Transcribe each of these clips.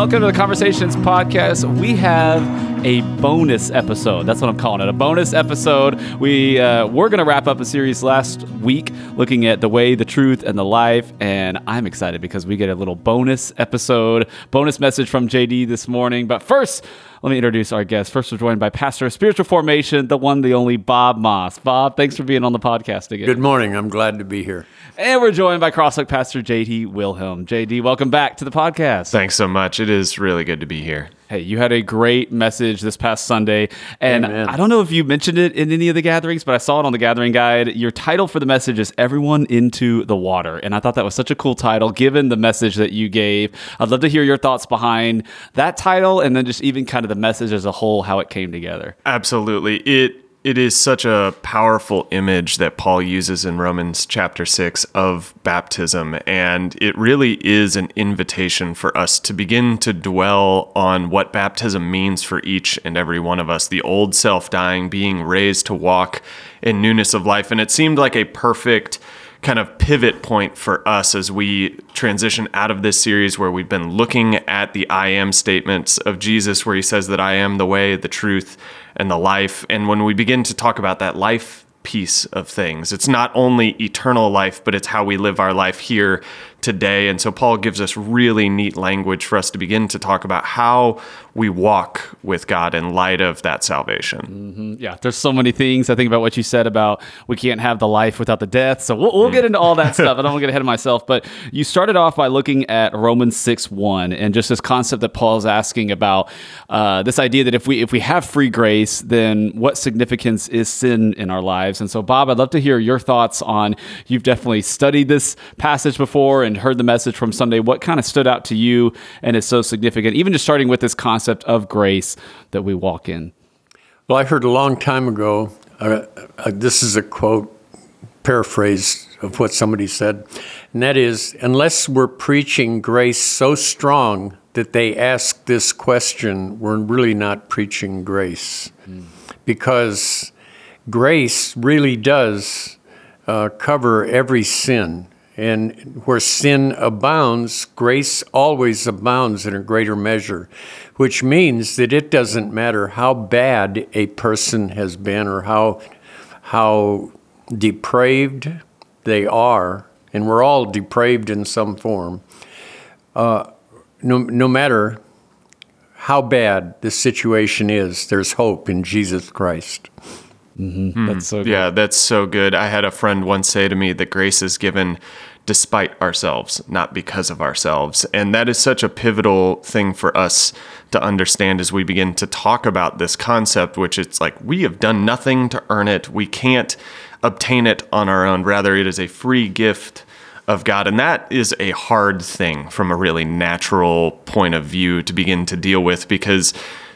welcome to the Conversations podcast. We have a bonus episode. That's what I'm calling it. A bonus episode. We uh, we're going to wrap up a series last week looking at the way, the truth, and the life, and I'm excited because we get a little bonus episode, bonus message from JD this morning. But first, let me introduce our guest. First, we're joined by Pastor of Spiritual Formation, the one, the only Bob Maas. Bob, thanks for being on the podcast again. Good morning. I'm glad to be here. And we're joined by Crosstalk Pastor JD Wilhelm. JD, welcome back to the podcast. Thanks so much. It is really good to be here. Hey, you had a great message this past Sunday. And Amen. I don't know if you mentioned it in any of the gatherings, but I saw it on the gathering guide. Your title for the message is Everyone into the Water. And I thought that was such a cool title given the message that you gave. I'd love to hear your thoughts behind that title and then just even kind of the message as a whole, how it came together. Absolutely. It it is such a powerful image that Paul uses in Romans chapter 6 of baptism and it really is an invitation for us to begin to dwell on what baptism means for each and every one of us. The old self dying being raised to walk in newness of life. And it seemed like a perfect kind of pivot point for us as we transition out of this series where we've been looking at the I am statements of Jesus, where he says that I am the way, the truth, and the life. And when we begin to talk about that life piece of things, it's not only eternal life, but it's how we live our life here today. And so Paul gives us really neat language for us to begin to talk about how we walk with God in light of that salvation. Yeah, there's so many things. I think about what you said about we can't have the life without the death. So we'll, we'll get into all that stuff. I don't want to get ahead of myself. But you started off by looking at Romans 6 1 and just this concept that Paul's asking about uh, this idea that if we if we have free grace, then what significance is sin in our lives? And so, Bob, I'd love to hear your thoughts on you've definitely studied this passage before and heard the message from Sunday. What kind of stood out to you and is so significant, even just starting with this concept of grace that we walk in? Well, I heard a long time ago, uh, uh, this is a quote, paraphrase of what somebody said, and that is unless we're preaching grace so strong that they ask this question, we're really not preaching grace. Because grace really does uh, cover every sin. And where sin abounds, grace always abounds in a greater measure, which means that it doesn't matter how bad a person has been or how, how depraved they are, and we're all depraved in some form, uh, no, no matter how bad the situation is, there's hope in Jesus Christ. Mm-hmm. That's so good. Yeah, that's so good. I had a friend once say to me that grace is given despite ourselves, not because of ourselves. And that is such a pivotal thing for us to understand as we begin to talk about this concept, which it's like we have done nothing to earn it. We can't obtain it on our own. Rather, it is a free gift of God. And that is a hard thing from a really natural point of view to begin to deal with because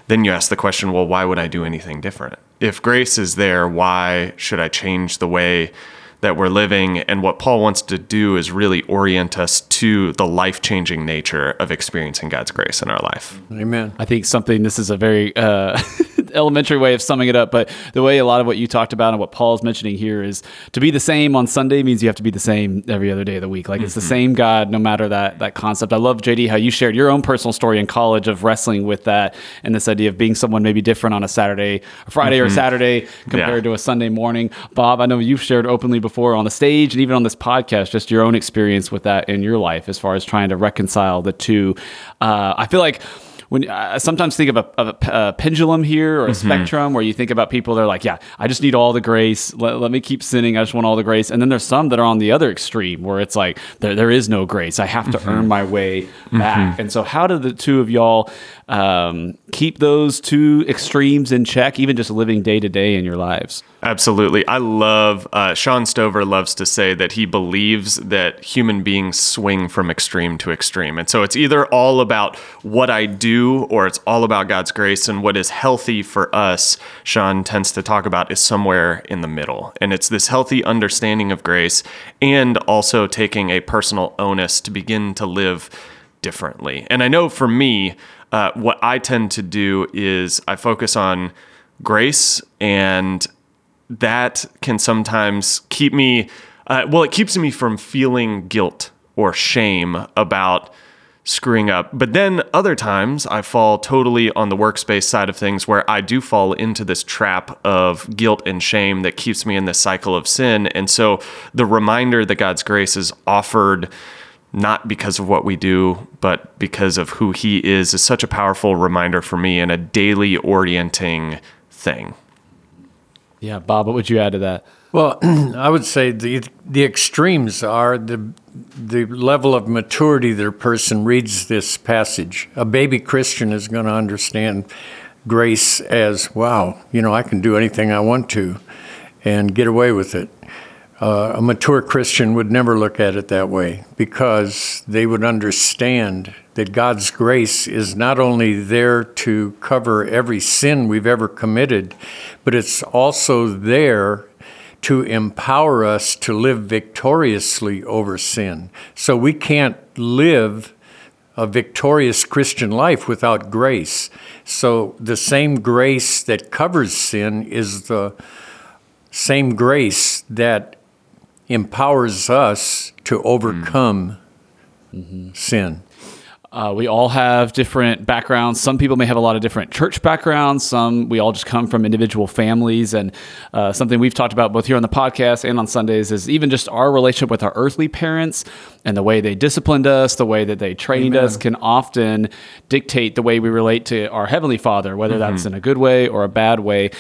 then you ask the question, well, why would I do anything different? If grace is there, why should I change the way that we're living? And what Paul wants to do is really orient us to the life changing nature of experiencing God's grace in our life. Amen. I think something, this is a very uh, elementary way of summing it up, but the way a lot of what you talked about and what Paul's mentioning here is to be the same on Sunday means you have to be the same every other day of the week. Like it's the same God, no matter that that concept. I love JD how you shared your own personal story in college of wrestling with that and this idea of being someone maybe different on a Saturday, a Friday or Saturday compared to a Sunday morning. Bob, I know you've shared openly before on the stage and even on this podcast, just your own experience with that in your life as far as trying to reconcile the two. Uh, I feel like when I sometimes think of a, of a a pendulum here or a mm-hmm. spectrum where you think about people they're like yeah i just need all the grace. Let, let me keep sinning. I just want all the grace. And then there's some that are on the other extreme where it's like there, there is no grace. I have to mm-hmm. earn my way mm-hmm. back. And so how do the two of y'all um, keep those two extremes in check even just living day to day in your lives Absolutely. I love, uh, Sean Stover loves to say that he believes that human beings swing from extreme to extreme. And so it's either all about what I do or it's all about God's grace. And what is healthy for us, Sean tends to talk about, is somewhere in the middle. And it's this healthy understanding of grace and also taking a personal onus to begin to live differently. And I know for me, uh, what I tend to do is I focus on grace and that can sometimes keep me uh, well it keeps me from feeling guilt or shame about screwing up. But then other times I fall totally on the works-based side of things where I do fall into this trap of guilt and shame that keeps me in this cycle of sin. And so the reminder that God's grace is offered not because of what we do, but because of who He is, is such a powerful reminder for me and a daily orienting thing. Yeah, Bob, what would you add to that? Well, I would say the the extremes are the the level of maturity that a person reads this passage. A baby Christian is going to understand grace as, wow, you know, I can do anything I want to and get away with it. Uh, a mature Christian would never look at it that way because they would understand that God's grace is not only there to cover every sin we've ever committed, but it's also there to empower us to live victoriously over sin. So we can't live a victorious Christian life without grace. So the same grace that covers sin is the same grace that empowers us to overcome mm-hmm. sin. Uh, we all have different backgrounds. Some people may have a lot of different church backgrounds. Some we all just come from individual families. And uh, something we've talked about both here on the podcast and on Sundays is even just our relationship with our earthly parents and the way they disciplined us, the way that they trained Amen. us can often dictate the way we relate to our Heavenly Father, whether mm-hmm. that's in a good way or a bad way.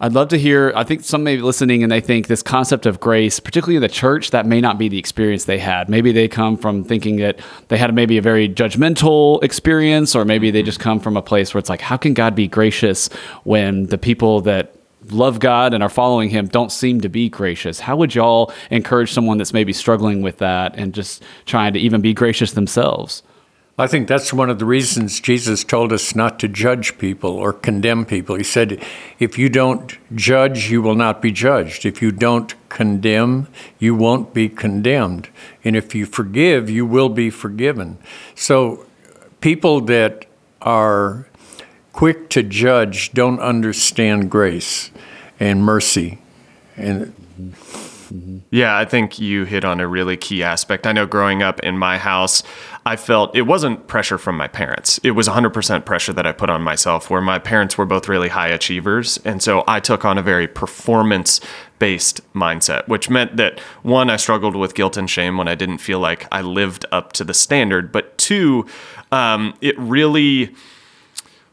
I'd love to hear. I think some may be listening and they think this concept of grace, particularly in the church, that may not be the experience they had. Maybe they come from thinking that they had maybe a very judgmental experience, or maybe they just come from a place where it's like, how can God be gracious when the people that love God and are following Him don't seem to be gracious. How would y'all encourage someone that's maybe struggling with that and just trying to even be gracious themselves? I think that's one of the reasons Jesus told us not to judge people or condemn people. He said, if you don't judge, you will not be judged. If you don't condemn, you won't be condemned. And if you forgive, you will be forgiven. So people that are quick to judge don't understand grace and mercy. And yeah, I think you hit on a really key aspect. I know growing up in my house, I felt it wasn't pressure from my parents. It was 100% pressure that I put on myself, where my parents were both really high achievers. And so I took on a very performance based mindset, which meant that one, I struggled with guilt and shame when I didn't feel like I lived up to the standard. But two, um, it really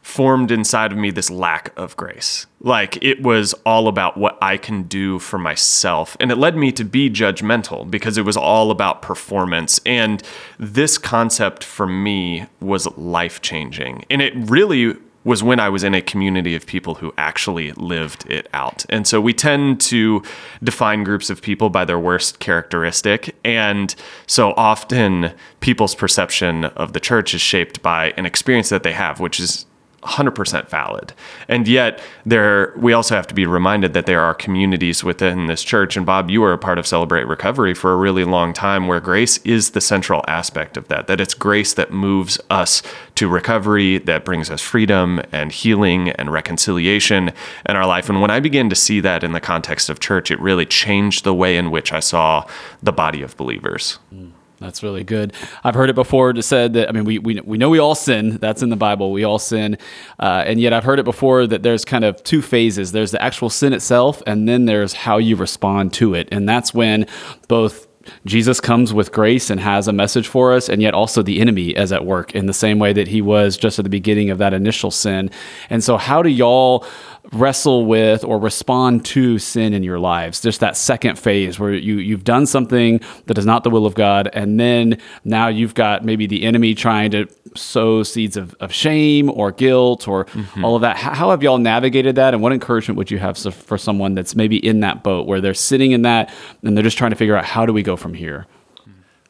formed inside of me this lack of grace. Like it was all about what I can do for myself. And it led me to be judgmental because it was all about performance. And this concept for me was life changing. And it really was when I was in a community of people who actually lived it out. And so we tend to define groups of people by their worst characteristic. And so often people's perception of the church is shaped by an experience that they have, which is 100% valid. And yet, there we also have to be reminded that there are communities within this church. And Bob, you were a part of Celebrate Recovery for a really long time, where grace is the central aspect of that. That it's grace that moves us to recovery, that brings us freedom and healing and reconciliation in our life. And when I began to see that in the context of church, it really changed the way in which I saw the body of believers. Mm. That's really good. I've heard it before to said that, I mean, we, we, we know we all sin. That's in the Bible. We all sin. Uh, and yet I've heard it before that there's kind of two phases there's the actual sin itself, and then there's how you respond to it. And that's when both Jesus comes with grace and has a message for us, and yet also the enemy is at work in the same way that he was just at the beginning of that initial sin. And so, how do y'all wrestle with or respond to sin in your lives? Just that second phase where you you've done something that is not the will of God, and then now you've got maybe the enemy trying to sow seeds of, of shame or guilt or mm-hmm. all of that. How have y'all navigated that, and what encouragement would you have for someone that's maybe in that boat where they're sitting in that and they're just trying to figure out how do we go from here?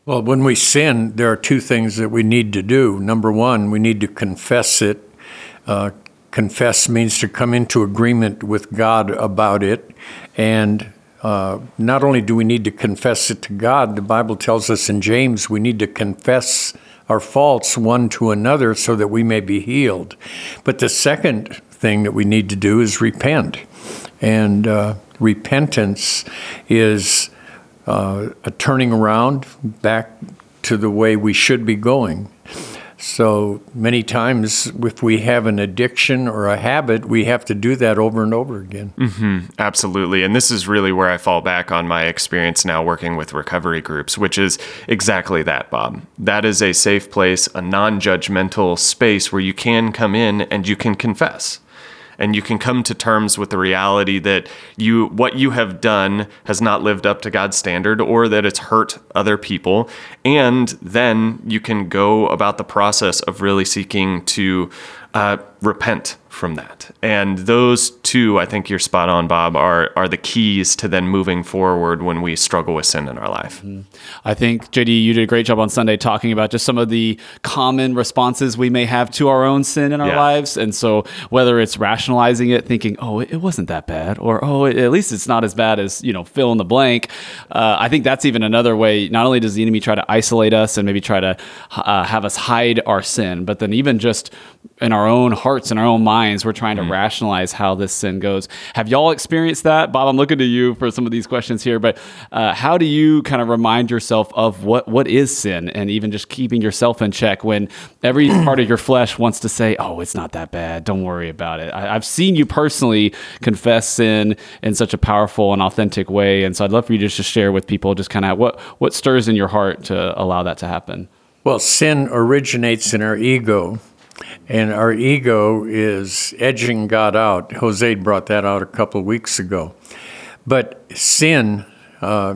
Well, when we sin, there are two things that we need to do. Number one, we need to confess it. Uh, confess means to come into agreement with God about it. And uh, not only do we need to confess it to God, the Bible tells us in James we need to confess our faults one to another so that we may be healed. But the second thing that we need to do is repent. And uh, repentance is uh, a turning around back to the way we should be going. So many times, if we have an addiction or a habit, we have to do that over and over again. Mm-hmm. Absolutely. And this is really where I fall back on my experience now working with recovery groups, which is exactly that, Bob. That is a safe place, a non judgmental space where you can come in and you can confess. And you can come to terms with the reality that you what you have done has not lived up to God's standard or that it's hurt other people. And then you can go about the process of really seeking to uh, repent from that. And those two, I think you're spot on, Bob, are are the keys to then moving forward when we struggle with sin in our life. I think JD, you did a great job on Sunday talking about just some of the common responses we may have to our own sin in our Yeah. lives, and so whether it's rationalizing it, thinking, "Oh, it it wasn't that bad," or "Oh, at least it's not as bad as you know fill in the blank," uh, I think that's even another way. Not only does the enemy try to isolate us and maybe try to uh, have us hide our sin, but then even just in our own hearts and our own minds, we're trying to rationalize how this sin goes. Have y'all experienced that, Bob? I'm looking to you for some of these questions here, but uh, how do you kind of remind yourself of what what is sin, and even just keeping yourself in check when every part of your flesh wants to say, "Oh, it's not that bad. Don't worry about it." I, I've seen you personally confess sin in such a powerful and authentic way, and so I'd love for you just to share with people just kind of what what stirs in your heart to allow that to happen. Well, sin originates in our ego, and our ego is edging God out. Jose brought that out a couple of weeks ago. But sin, uh,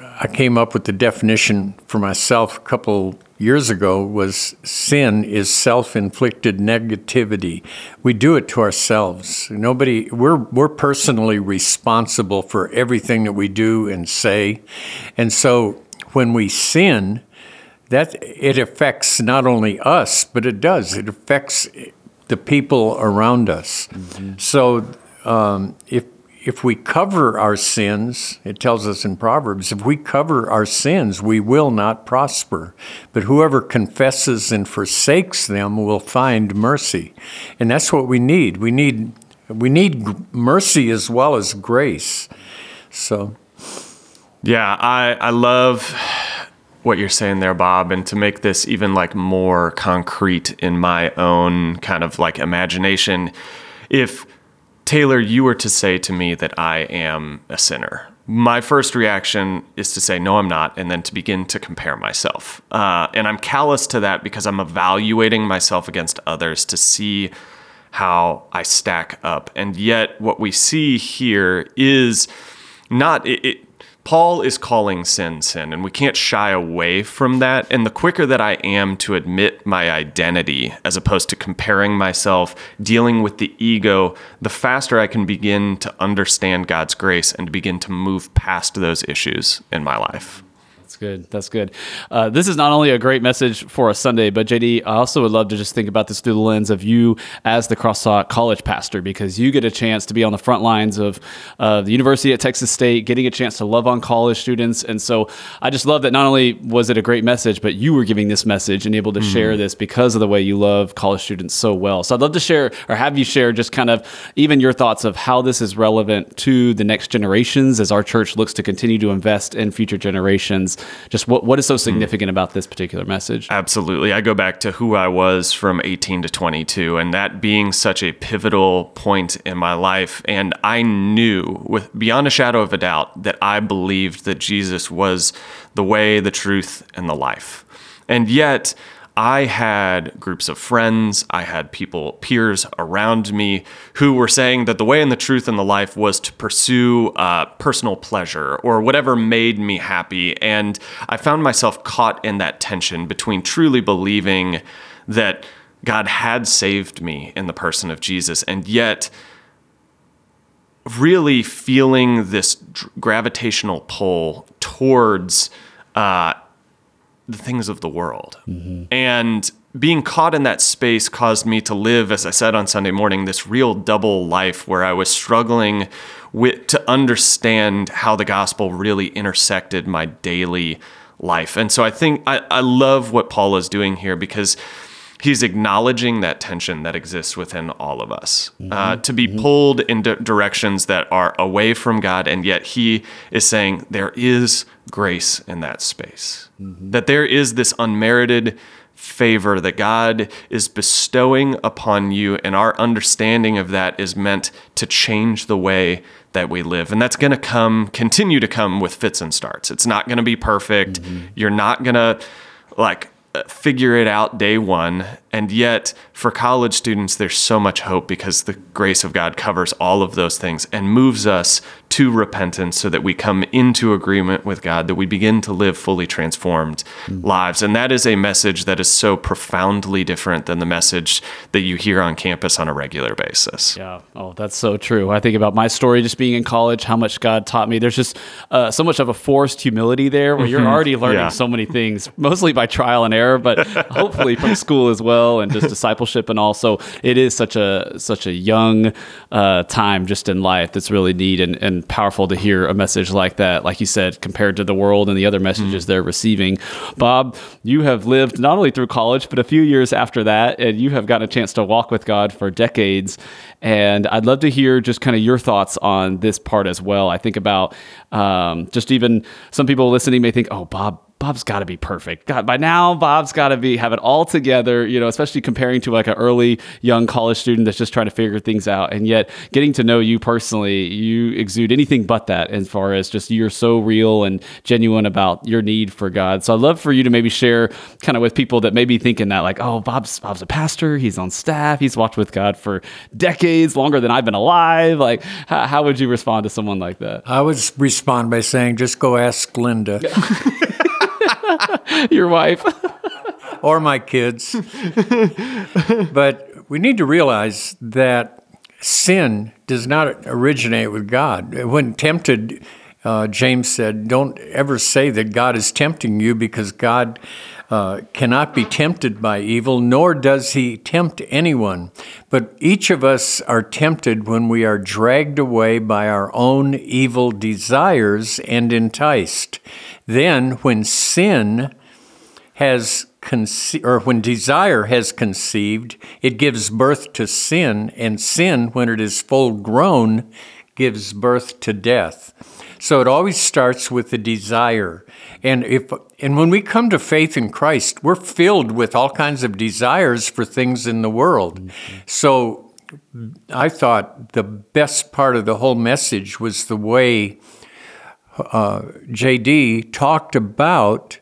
I came up with the definition for myself a couple years ago was sin is self-inflicted negativity. We do it to ourselves. Nobody we're we're personally responsible for everything that we do and say. And so when we sin, that it affects not only us, but it does. It affects the people around us. So um, if if we cover our sins, it tells us in Proverbs, if we cover our sins, we will not prosper. But whoever confesses and forsakes them will find mercy. And that's what we need. We need we need mercy as well as grace. So Yeah, I I love what you're saying there, Bob, and to make this even like more concrete in my own kind of like imagination, if Taylor, you were to say to me that I am a sinner, my first reaction is to say, no, I'm not, and then to begin to compare myself. Uh, and I'm callous to that because I'm evaluating myself against others to see how I stack up. And yet, what we see here is not it, it Paul is calling sin sin, and we can't shy away from that. And the quicker that I am to admit my identity, as opposed to comparing myself, dealing with the ego, the faster I can begin to understand God's grace and begin to move past those issues in my life. That's good. That's good. Uh, this is not only a great message for a Sunday, but JD, I also would love to just think about this through the lens of you as the Cross Talk College pastor, because you get a chance to be on the front lines of uh, the University at Texas State, getting a chance to love on college students. And so I just love that not only was it a great message, but you were giving this message and able to share this because of the way you love college students so well. So I'd love to share or have you share just kind of even your thoughts of how this is relevant to the next generations as our church looks to continue to invest in future generations. Just what, what is so hmm. significant about this particular message? Absolutely. I go back to who I was from 18 to 22, and that being such a pivotal point in my life. And I knew, with beyond a shadow of a doubt, that I believed that Jesus was the way, the truth, and the life. And yet, I had groups of friends, I had people, peers around me who were saying that the way and the truth and the life was to pursue uh, personal pleasure or whatever made me happy. And I found myself caught in that tension between truly believing that God had saved me in the person of Jesus and yet really feeling this gravitational pull towards uh, the things of the world. Mm-hmm. And being caught in that space caused me to live, as I said on Sunday morning, this real double life where I was struggling with to understand how the gospel really intersected my daily life. And so I think I, I love what Paul is doing here because he's acknowledging that tension that exists within all of us uh, mm-hmm. to be mm-hmm. pulled in di- directions that are away from God, and yet he is saying there is grace in that space, that there is this unmerited favor that God is bestowing upon you, and our understanding of that is meant to change the way that we live. And that's going to come, continue to come with fits and starts. It's not going to be perfect. Mm-hmm. You're not going to like figure it out day one. And yet, for college students, there's so much hope because the grace of God covers all of those things and moves us to repentance so that we come into agreement with God, that we begin to live fully transformed mm. lives. And that is a message that is so profoundly different than the message that you hear on campus on a regular basis. Yeah. Oh, that's so true. I think about my story just being in college, how much God taught me. There's just uh, so much of a forced humility there where you're mm-hmm. already learning yeah. so many things, mostly by trial and error, but hopefully from school as well well and just discipleship and also it is such a such a young uh, time just in life that's really neat and, and powerful to hear a message like that like you said compared to the world and the other messages mm. they're receiving bob you have lived not only through college but a few years after that and you have gotten a chance to walk with god for decades and I'd love to hear just kind of your thoughts on this part as well. I think about um, just even some people listening may think, oh, Bob, Bob's got to be perfect. God, by now Bob's got to be have it all together, you know, especially comparing to like an early young college student that's just trying to figure things out. And yet, getting to know you personally, you exude anything but that as far as just you're so real and genuine about your need for God. So I'd love for you to maybe share kind of with people that may be thinking that like, oh, Bob's Bob's a pastor, he's on staff, he's walked with God for decades, longer than I've been alive. Like, how, how would you respond to someone like that? I would respond by saying, just go ask Linda. Your wife. or my kids. but we need to realize that sin does not originate with God. When tempted, uh, James said, Don't ever say that God is tempting you because God uh, cannot be tempted by evil, nor does he tempt anyone. But each of us are tempted when we are dragged away by our own evil desires and enticed. Then, when sin has conceived, or when desire has conceived, it gives birth to sin, and sin, when it is full grown, gives birth to death. So it always starts with the desire. And if and when we come to faith in Christ, we're filled with all kinds of desires for things in the world. Mm-hmm. So I thought the best part of the whole message was the way uh, JD talked about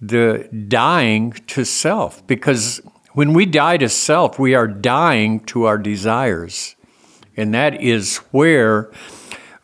the dying to self, because when we die to self, we are dying to our desires. And that is where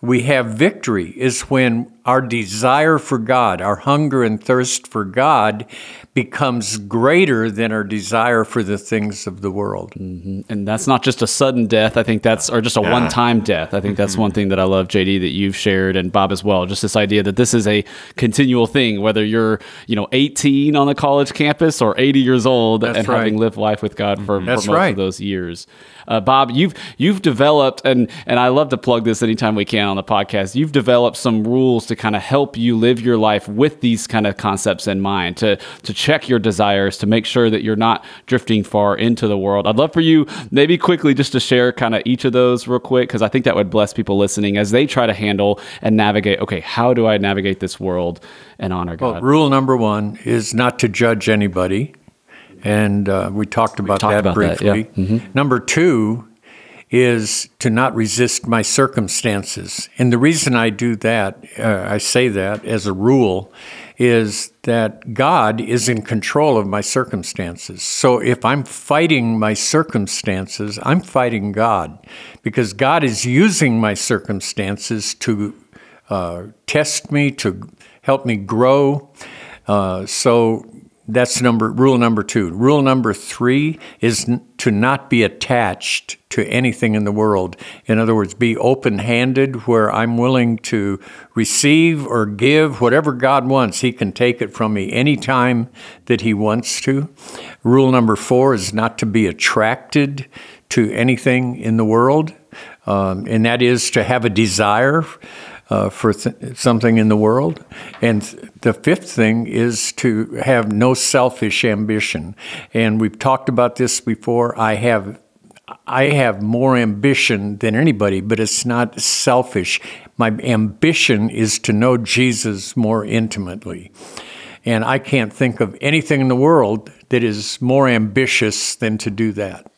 we have victory, is when our desire for God, our hunger and thirst for God, becomes greater than our desire for the things of the world. Mm-hmm. And that's not just a sudden death. I think that's, or just a yeah. one time death. I think that's mm-hmm. one thing that I love, JD, that you've shared and Bob as well. Just this idea that this is a continual thing, whether you're, you know, 18 on a college campus or 80 years old that's and right. having lived life with God for, mm-hmm. for most right. of those years. Uh, Bob, you've you've developed, and and I love to plug this anytime we can on the podcast. You've developed some rules to kind of help you live your life with these kind of concepts in mind, to to check your desires, to make sure that you're not drifting far into the world. I'd love for you maybe quickly just to share kind of each of those real quick because I think that would bless people listening as they try to handle and navigate. Okay, how do I navigate this world and honor God? Well, rule number one is not to judge anybody and uh, we talked about talked that about briefly. That, yeah. mm-hmm. Number two is to not resist my circumstances. And the reason I do that, uh, I say that as a rule, is that God is in control of my circumstances. So if I'm fighting my circumstances, I'm fighting God because God is using my circumstances to uh, test me, to help me grow. Uh, so that's number rule number two. Rule number three is n- to not be attached to anything in the world. In other words, be open handed, where I'm willing to receive or give whatever God wants. He can take it from me anytime that He wants to. Rule number four is not to be attracted to anything in the world, um, and that is to have a desire uh, for th- something in the world. And the fifth thing is to have no selfish ambition. And we've talked about this before. I have I have more ambition than anybody, but it's not selfish. My ambition is to know Jesus more intimately. And I can't think of anything in the world that is more ambitious than to do that.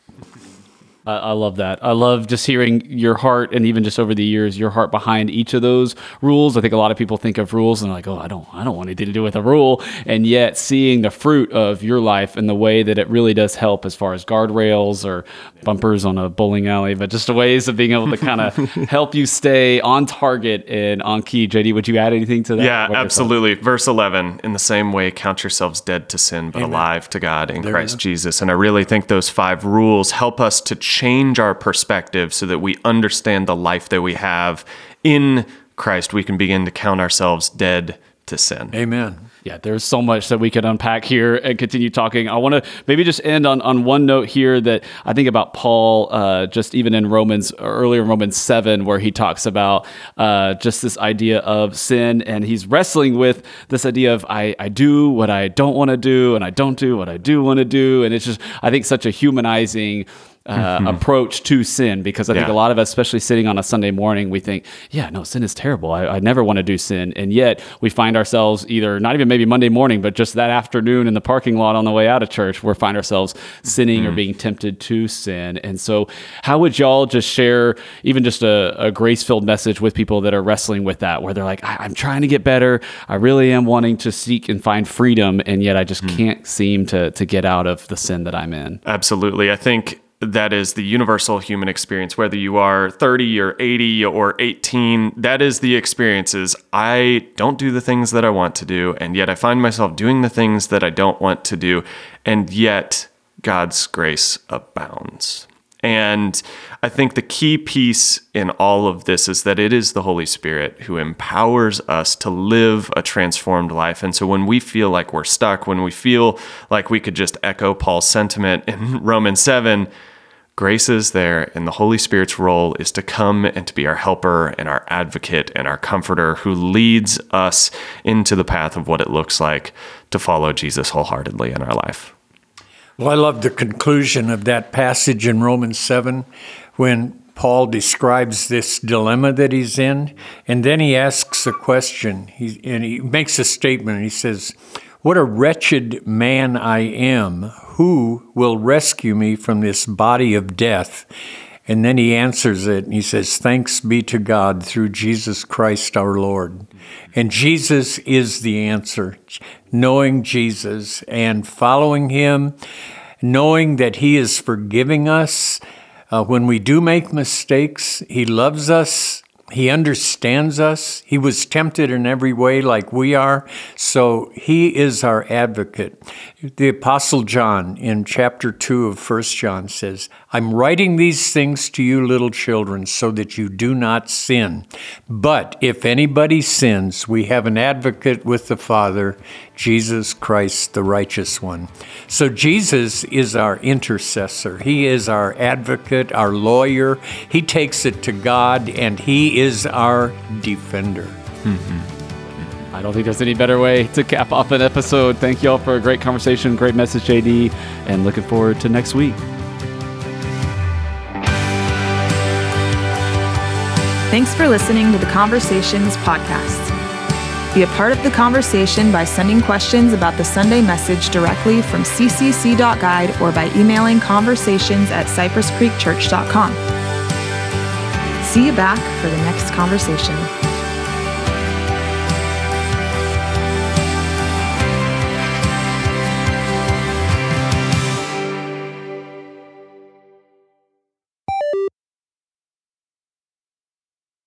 I, I love that. I love just hearing your heart, and even just over the years, your heart behind each of those rules. I think a lot of people think of rules and they're like, "Oh, I don't, I don't want anything to do with a rule," and yet seeing the fruit of your life and the way that it really does help, as far as guardrails or bumpers on a bowling alley, but just the ways of being able to kind of help you stay on target and on key. JD, would you add anything to that? Yeah, What are your absolutely. Verse 11, in the same way, count yourselves dead to sin, but alive to God in Christ Jesus. And I really think those five rules help us to change our perspective so that we understand the life that we have in Christ. We can begin to count ourselves dead to sin. Amen. Yeah, there's so much that we could unpack here and continue talking. I want to maybe just end on, on one note here that I think about Paul, uh, just even in Romans, earlier in Romans 7, where he talks about uh, just this idea of sin and he's wrestling with this idea of I, I do what I don't want to do and I don't do what I do want to do. And it's just, I think, such a humanizing uh, mm-hmm. approach to sin because I think Yeah. a lot of us, especially sitting on a Sunday morning, we think, yeah, no, sin is terrible. I, I never want to do sin. And yet we find ourselves either not even maybe Monday morning, but just that afternoon in the parking lot on the way out of church, we find ourselves sinning or mm-hmm. being tempted to sin. And so, how would y'all just share even just a, a grace filled message with people that are wrestling with that, where they're like, I, I'm trying to get better. I really am wanting to seek and find freedom. And yet I just mm. can't seem to, to get out of the sin that I'm in. Absolutely. I think that is the universal human experience, whether you are 30 or 80 or 18. That is the experiences. I don't do the things that I want to do, and yet I find myself doing the things that I don't want to do, and yet God's grace abounds. And I think the key piece in all of this is that it is the Holy Spirit who empowers us to live a transformed life. And so when we feel like we're stuck, when we feel like we could just echo Paul's sentiment in Romans 7, grace is there, and the Holy Spirit's role is to come and to be our helper and our advocate and our comforter who leads us into the path of what it looks like to follow Jesus wholeheartedly in our life. Well, I love the conclusion of that passage in Romans 7 when Paul describes this dilemma that he's in. And then he asks a question. He, and he makes a statement. He says, What a wretched man I am. Who will rescue me from this body of death? And then he answers it and he says, Thanks be to God through Jesus Christ our Lord. And Jesus is the answer. Knowing Jesus and following him, knowing that he is forgiving us uh, when we do make mistakes, he loves us. He understands us. He was tempted in every way like we are. So he is our advocate. The Apostle John in chapter 2 of 1 John says, I'm writing these things to you, little children, so that you do not sin. But if anybody sins, we have an advocate with the Father, Jesus Christ, the righteous one. So Jesus is our intercessor. He is our advocate, our lawyer. He takes it to God, and He is our defender. Mm-hmm. I don't think there's any better way to cap off an episode. Thank you all for a great conversation, great message, JD, and looking forward to next week. Thanks for listening to the Conversations podcast. Be a part of the conversation by sending questions about the Sunday message directly from ccc.guide or by emailing conversations at cypresscreekchurch.com. See you back for the next conversation.